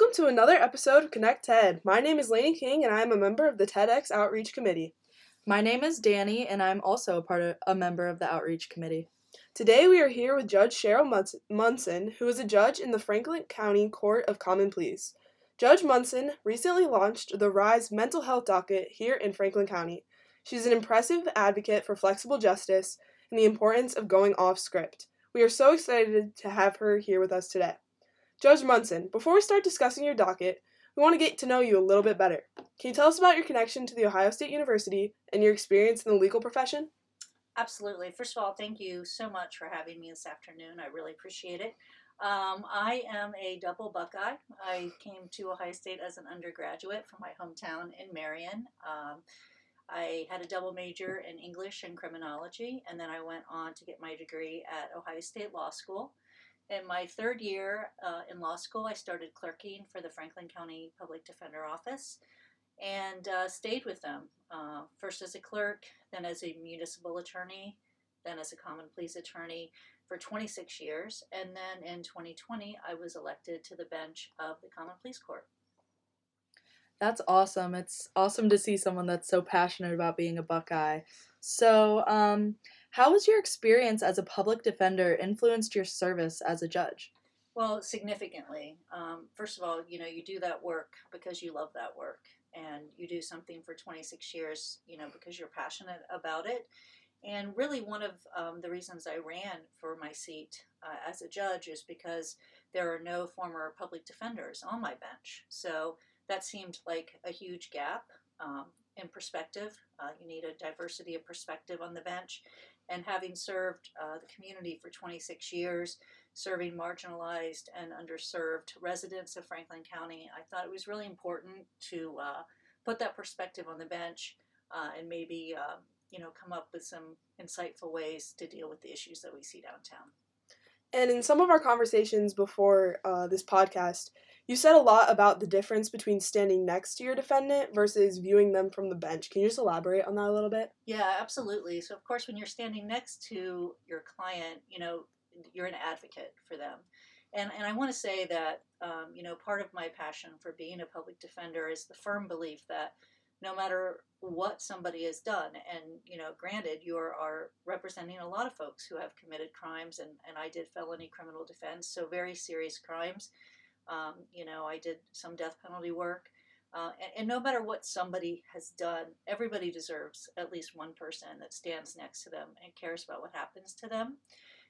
Welcome to another episode of Connect TED. My name is Laney King and I am a member of the TEDx Outreach Committee. My name is Dani and I'm also a part of a member of the Outreach Committee. Today we are here with Judge Sheryl Munson, who is a judge in the Franklin County Court of Common Pleas. Judge Munson recently launched the RISE mental health docket here in Franklin County. She's an impressive advocate for flexible justice and the importance of going off script. We are so excited to have her here with us today. Judge Munson, before we start discussing your docket, we want to get to know you a little bit better. Can you tell us about your connection to The Ohio State University and your experience in the legal profession? Absolutely. First of all, thank you so much for having me this afternoon. I really appreciate it. Um, I am a double Buckeye. I came to Ohio State as an undergraduate from my hometown in Marion. Um, I had a double major in English and criminology, and then I went on to get my degree at Ohio State Law School. In my third year uh, in law school, I started clerking for the Franklin County Public Defender Office and uh, stayed with them. Uh, first as a clerk, then as a municipal attorney, then as a common pleas attorney for 26 years. And then in 2020, I was elected to the bench of the Common Pleas Court. That's awesome. It's awesome to see someone that's so passionate about being a Buckeye. So, um, how has your experience as a public defender influenced your service as a judge? Well, significantly. Um, first of all, you know, you do that work because you love that work, and you do something for 26 years, you know, because you're passionate about it. And really, one of um, the reasons I ran for my seat uh, as a judge is because there are no former public defenders on my bench. So that seemed like a huge gap um, in perspective. Uh, you need a diversity of perspective on the bench and having served uh, the community for 26 years, serving marginalized and underserved residents of Franklin County, I thought it was really important to uh, put that perspective on the bench uh, and maybe uh, you know come up with some insightful ways to deal with the issues that we see downtown. And in some of our conversations before uh, this podcast, you said a lot about the difference between standing next to your defendant versus viewing them from the bench. Can you just elaborate on that a little bit? Yeah, absolutely. So, of course, when you're standing next to your client, you know, you're an advocate for them. And, and I want to say that, um, you know, part of my passion for being a public defender is the firm belief that no matter what somebody has done, and, you know, granted, you are, are representing a lot of folks who have committed crimes, and, and I did felony criminal defense, so very serious crimes um, you know, I did some death penalty work. Uh, and, and, no matter what somebody has done, everybody deserves at least one person that stands next to them and cares about what happens to them.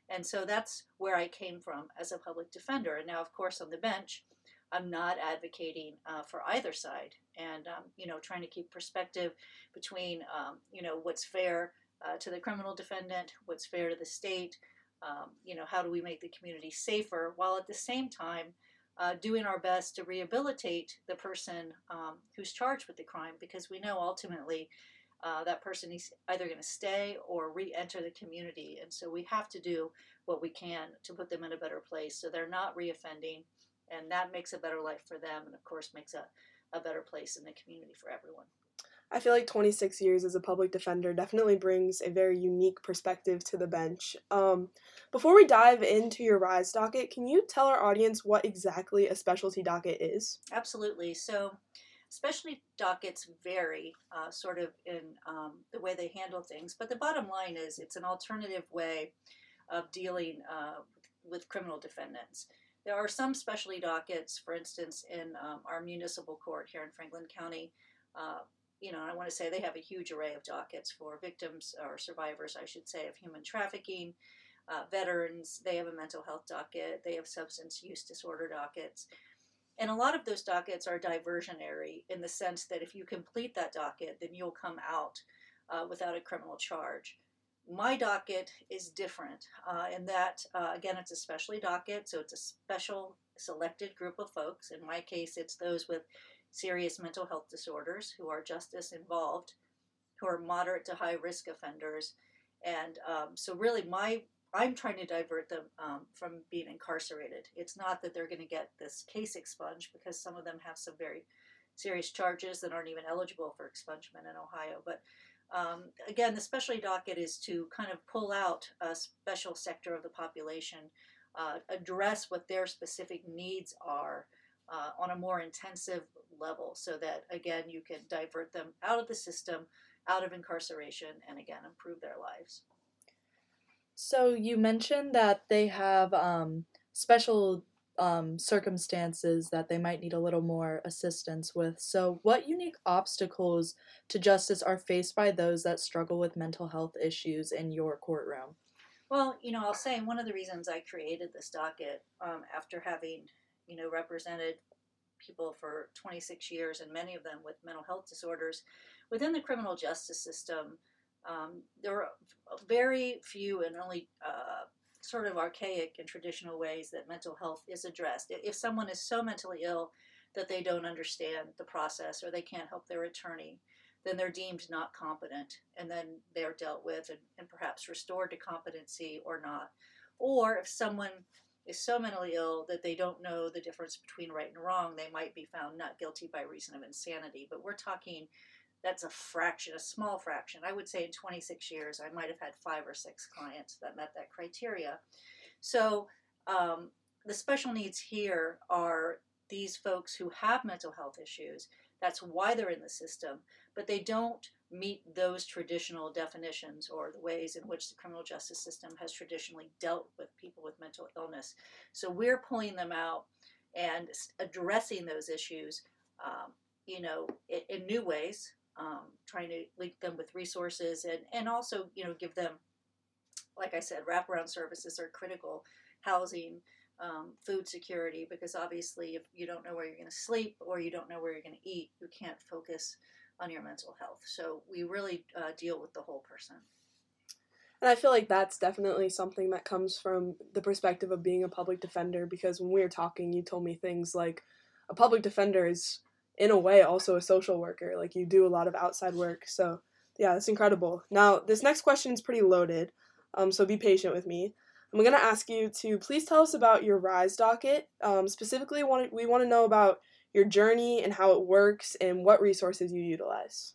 And so that's where I came from as a public defender. And now, of course, on the bench, I'm not advocating uh, for either side, and um, you know, trying to keep perspective between um, you know what's fair uh, to the criminal defendant, what's fair to the state. Um, you know, how do we make the community safer, while at the same time uh, doing our best to rehabilitate the person um, who's charged with the crime because we know ultimately uh, that person is either going to stay or re enter the community. And so we have to do what we can to put them in a better place so they're not reoffending. And that makes a better life for them and, of course, makes a, a better place in the community for everyone. I feel like 26 years as a public defender definitely brings a very unique perspective to the bench. Um, before we dive into your RISE docket, can you tell our audience what exactly a specialty docket is? Absolutely. So, specialty dockets vary uh, sort of in um, the way they handle things, but the bottom line is it's an alternative way of dealing uh, with criminal defendants. There are some specialty dockets, for instance, in um, our municipal court here in Franklin County. Uh, you know, I want to say they have a huge array of dockets for victims or survivors, I should say, of human trafficking, uh, veterans. They have a mental health docket. They have substance use disorder dockets. And a lot of those dockets are diversionary in the sense that if you complete that docket, then you'll come out uh, without a criminal charge. My docket is different uh, in that, uh, again, it's a specialty docket, so it's a special selected group of folks. In my case, it's those with serious mental health disorders who are justice involved, who are moderate to high risk offenders. And um, so, really, my I'm trying to divert them um, from being incarcerated. It's not that they're going to get this case expunged because some of them have some very serious charges that aren't even eligible for expungement in Ohio. But um, again, the specialty docket is to kind of pull out a special sector of the population, uh, address what their specific needs are, uh, on a more intensive level so that, again, you can divert them out of the system, out of incarceration, and again, improve their lives. So you mentioned that they have um, special um, circumstances that they might need a little more assistance with. So, what unique obstacles to justice are faced by those that struggle with mental health issues in your courtroom? Well, you know, I'll say one of the reasons I created this docket um, after having, you know, represented people for 26 years and many of them with mental health disorders within the criminal justice system. Um, there are very few and only uh, sort of archaic and traditional ways that mental health is addressed. If someone is so mentally ill that they don't understand the process or they can't help their attorney, then they're deemed not competent and then they're dealt with and, and perhaps restored to competency or not. Or if someone is so mentally ill that they don't know the difference between right and wrong, they might be found not guilty by reason of insanity. But we're talking that's a fraction, a small fraction. I would say in 26 years, I might have had five or six clients that met that criteria. So um, the special needs here are these folks who have mental health issues. That's why they're in the system, but they don't meet those traditional definitions or the ways in which the criminal justice system has traditionally dealt with people with mental illness. So we're pulling them out and addressing those issues, um, you know, in, in new ways um, trying to link them with resources and, and also, you know, give them, like I said, wraparound services are critical, housing, um, food security, because obviously if you don't know where you're going to sleep or you don't know where you're going to eat, you can't focus on your mental health. So we really uh, deal with the whole person. And I feel like that's definitely something that comes from the perspective of being a public defender because when we were talking, you told me things like a public defender is in a way also a social worker. Like you do a lot of outside work. So yeah, that's incredible. Now this next question is pretty loaded, um, so be patient with me. I'm gonna ask you to please tell us about your Rise docket. Um, specifically, want we want to know about your journey and how it works and what resources you utilize.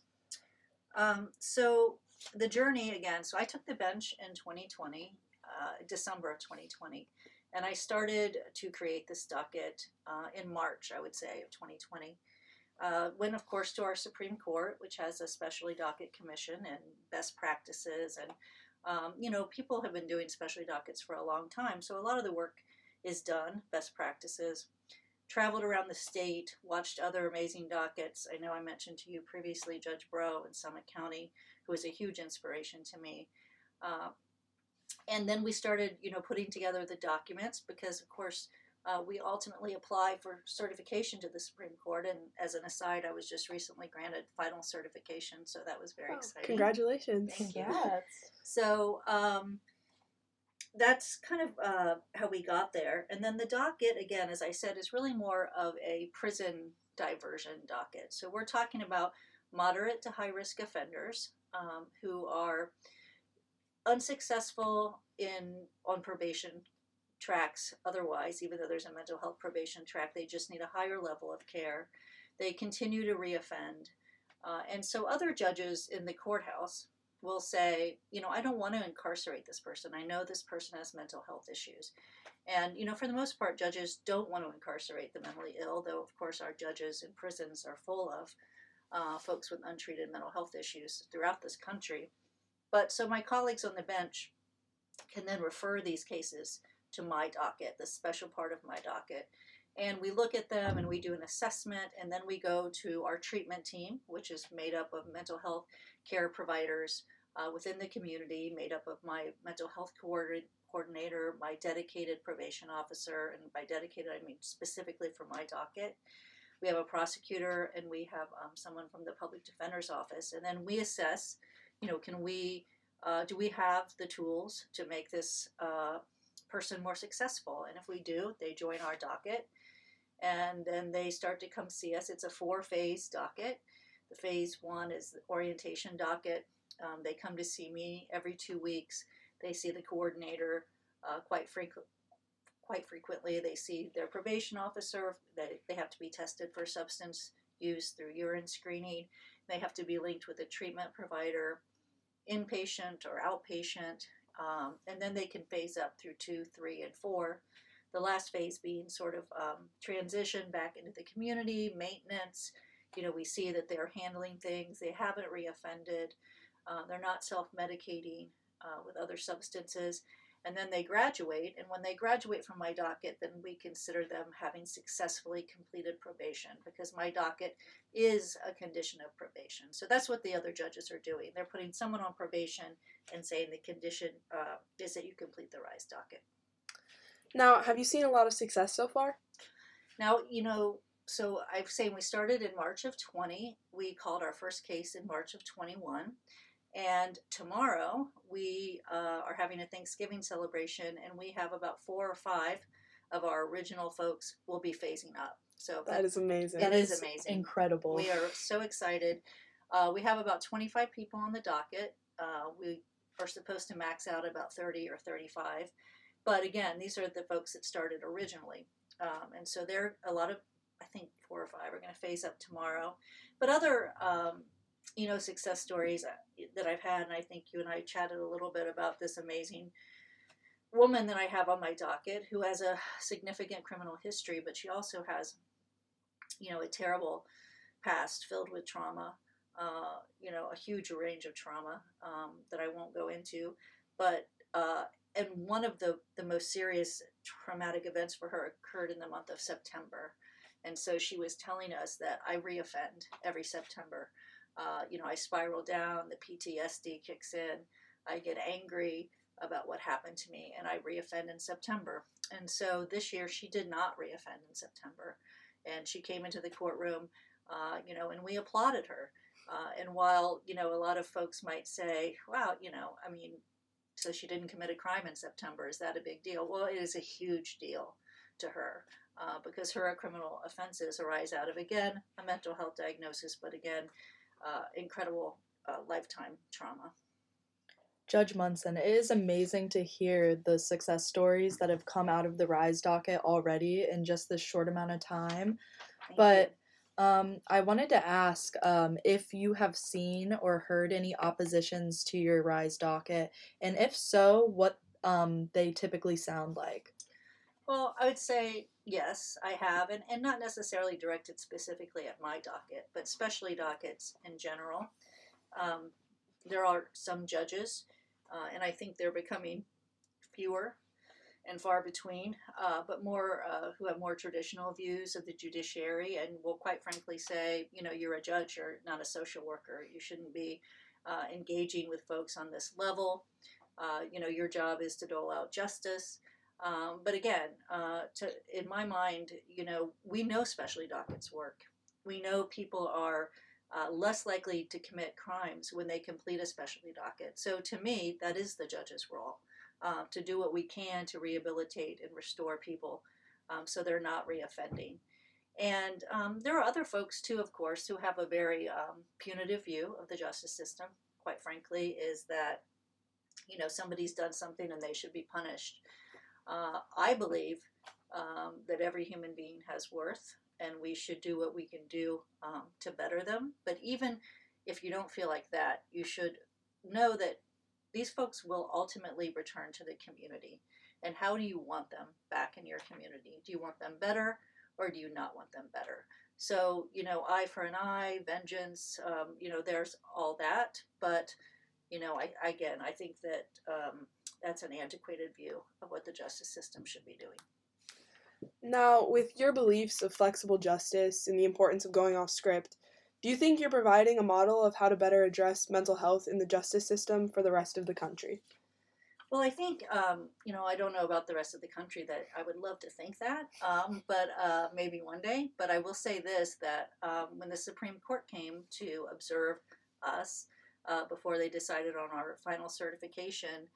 Um, so the journey again. So I took the bench in 2020, uh, December of 2020, and I started to create this docket uh, in March, I would say, of 2020. Uh, went, of course, to our Supreme Court, which has a specialty docket commission and best practices. And, um, you know, people have been doing specialty dockets for a long time. So a lot of the work is done, best practices. Traveled around the state, watched other amazing dockets. I know I mentioned to you previously Judge Breaux in Summit County, who was a huge inspiration to me. Uh, and then we started, you know, putting together the documents because, of course, uh, we ultimately apply for certification to the Supreme Court. And as an aside, I was just recently granted final certification, so that was very oh, exciting. Congratulations! Thank you. So um, that's kind of uh, how we got there. And then the docket, again, as I said, is really more of a prison diversion docket. So we're talking about moderate to high risk offenders um, who are unsuccessful in on probation tracks otherwise, even though there's a mental health probation track. They just need a higher level of care. They continue to reoffend. Uh, and so other judges in the courthouse will say, you know, I don't want to incarcerate this person. I know this person has mental health issues. And, you know, for the most part, judges don't want to incarcerate the mentally ill, though, of course, our judges in prisons are full of uh, folks with untreated mental health issues throughout this country. But so my colleagues on the bench can then refer these cases to my docket, the special part of my docket. And we look at them and we do an assessment, and then we go to our treatment team, which is made up of mental health care providers uh, within the community, made up of my mental health coordinator, my dedicated probation officer, and by dedicated I mean specifically for my docket. We have a prosecutor and we have um, someone from the public defender's office, and then we assess, you know, can we, uh, do we have the tools to make this uh, person more successful. And if we do, they join our docket and then they start to come see us. It's a four phase docket. The phase one is the orientation docket. Um, they come to see me every two weeks. They see the coordinator uh, quite frequently. Quite frequently, they see their probation officer. They, they have to be tested for substance use through urine screening. They have to be linked with a treatment provider, inpatient or outpatient, um, and then they can phase up through two, three, and four. the last phase being sort of um, transition back into the community, maintenance. You know, we see that they're handling things, they haven't reoffended, uh, they're not self medicating uh, with other substances and then they graduate. And when they graduate from my docket, then we consider them having successfully completed probation because my docket is a condition of probation. So that's what the other judges are doing. They're putting someone on probation and saying the condition uh, is that you complete the RISE docket. Now, have you seen a lot of success so far? Now, you know, so I'm saying we started in March of 20. We called our first case in March of 21. And tomorrow we uh, are having a Thanksgiving celebration, and we have about four or five of our original folks will be phasing up. So that is amazing. That is amazing. Incredible. We are so excited. Uh, we have about 25 people on the docket. Uh, we are supposed to max out about 30 or 35. But again, these are the folks that started originally. Um, and so there are a lot of, I think four or five are going to phase up tomorrow. But other um, you know success stories uh, that I've had, and I think you and I chatted a little bit about this amazing woman that I have on my docket who has a significant criminal history, but she also has, you know, a terrible past filled with trauma. Uh, you know, a huge range of trauma um, that I won't go into, but uh, and one of the the most serious traumatic events for her occurred in the month of September, and so she was telling us that I reoffend every September uh, you know, I spiral down, the PTSD kicks in, I get angry about what happened to me, and I reoffend in September. And so this year she did not reoffend in September, and she came into the courtroom, uh, you know, and we applauded her. Uh, and while you know a lot of folks might say, "Wow, you know, I mean, so she didn't commit a crime in September. Is that a big deal?" Well, it is a huge deal to her uh, because her criminal offenses arise out of again a mental health diagnosis, but again uh, incredible uh, lifetime trauma. Judge Munson, it is amazing to hear the success stories that have come out of the Rise docket already in just this short amount of time. Thank but um, I wanted to ask um, if you have seen or heard any oppositions to your Rise docket, and if so, what um, they typically sound like. Well, I would say yes, I have, and, and not necessarily directed specifically at my docket, but specialty dockets in general. Um, there are some judges, uh, and I think they're becoming fewer and far between, uh, but more uh, who have more traditional views of the judiciary and will quite frankly say, you know, you're a judge, you're not a social worker. You shouldn't be uh, engaging with folks on this level. Uh, you know, your job is to dole out justice. Um, but again, uh, to, in my mind, you know, we know specialty dockets work. We know people are uh, less likely to commit crimes when they complete a specialty docket. So to me, that is the judge's role uh, to do what we can to rehabilitate and restore people um, so they're not reoffending. And um, there are other folks too, of course, who have a very um, punitive view of the justice system. Quite frankly, is that you know somebody's done something and they should be punished. Uh, I believe um, that every human being has worth, and we should do what we can do um, to better them. But even if you don't feel like that, you should know that these folks will ultimately return to the community. And how do you want them back in your community? Do you want them better or do you not want them better? So, you know, eye for an eye, vengeance, um, you know, there's all that. But, you know, I, again, I think that um, that's an antiquated view of what the justice system should be doing. Now, with your beliefs of flexible justice and the importance of going off script, do you think you're providing a model of how to better address mental health in the justice system for the rest of the country? Well, I think, um, you know, I don't know about the rest of the country that I would love to think that, um, but uh, maybe one day. But I will say this that um, when the Supreme Court came to observe us uh, before they decided on our final certification,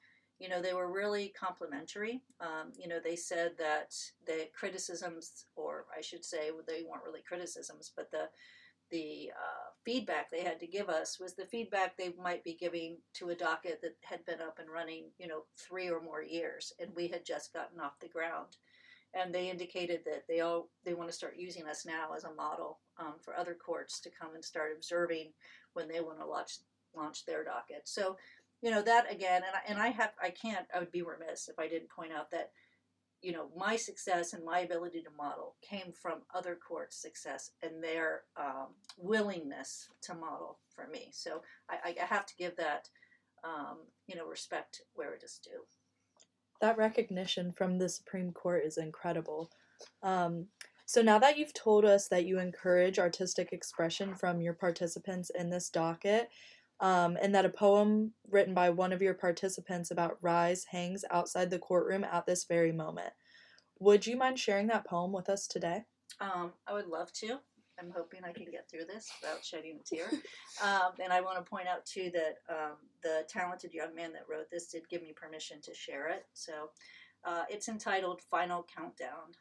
you know, they were really complimentary. Um, you know, they said that the criticisms, or I should say, they weren't really criticisms, but the the uh, feedback they had to give us was the feedback they might be giving to a docket that had been up and running, you know, three or more years, and we had just gotten off the ground. And they indicated that they all they want to start using us now as a model um, for other courts to come and start observing when they want to launch launch their docket. So you know that again and I, and I have I can't I would be remiss if I didn't point out that you know, my success and my ability to model came from other courts' success and their um, willingness to model for me. So I, I have to give that, um, you know, respect where it is due. That recognition from the Supreme Court is incredible. Um, so now that you've told us that you encourage artistic expression from your participants in this docket, um, and that a poem written by one of your participants about Rise hangs outside the courtroom at this very moment. Would you mind sharing that poem with us today? Um, I would love to. I'm hoping I can get through this without shedding a tear. Um, and I want to point out too that um, the talented young man that wrote this did give me permission to share it. So uh, it's entitled Final Countdown.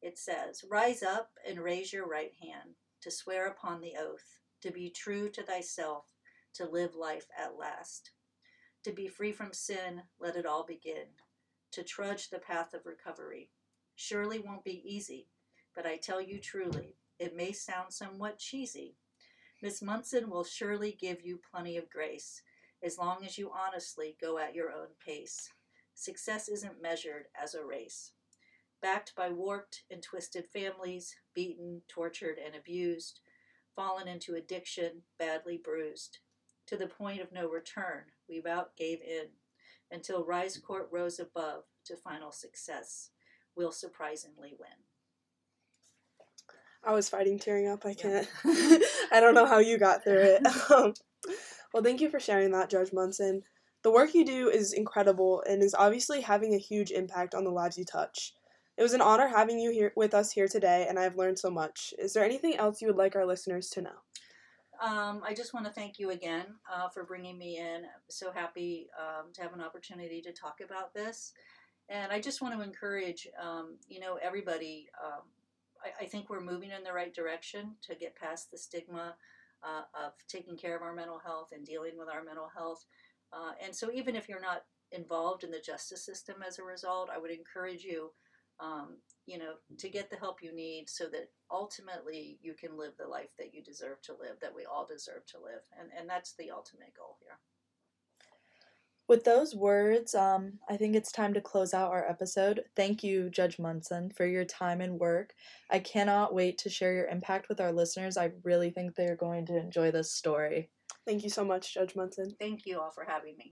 It says, Rise up and raise your right hand to swear upon the oath to be true to thyself to live life at last. To be free from sin, let it all begin. To trudge the path of recovery. Surely won't be easy, but I tell you truly, it may sound somewhat cheesy. Miss Munson will surely give you plenty of grace, as long as you honestly go at your own pace. Success isn't measured as a race. Backed by warped and twisted families, beaten, tortured, and abused, fallen into addiction, badly bruised, to the point of no return, we about gave in, until Rise Court rose above to final success. We'll surprisingly win. I was fighting tearing up. I can't. I don't know how you got through it. Um, well, thank you for sharing that, Judge Munson. The work you do is incredible and is obviously having a huge impact on the lives you touch. It was an honor having you here with us here today, and I've learned so much. Is there anything else you would like our listeners to know? Um, I just want to thank you again uh, for bringing me in. I'm so happy um, to have an opportunity to talk about this. And I just want to encourage, um, you know, everybody. Um, I, I, think we're moving in the right direction to get past the stigma uh, of taking care of our mental health and dealing with our mental health. Uh, and so, even if you're not involved in the justice system as a result, I would encourage you um, you know, to get the help you need so that ultimately you can live the life that you deserve to live, that we all deserve to live. And, and that's the ultimate goal here. With those words, um, I think it's time to close out our episode. Thank you, Judge Munson, for your time and work. I cannot wait to share your impact with our listeners. I really think they're going to enjoy this story. Thank you so much, Judge Munson. Thank you all for having me.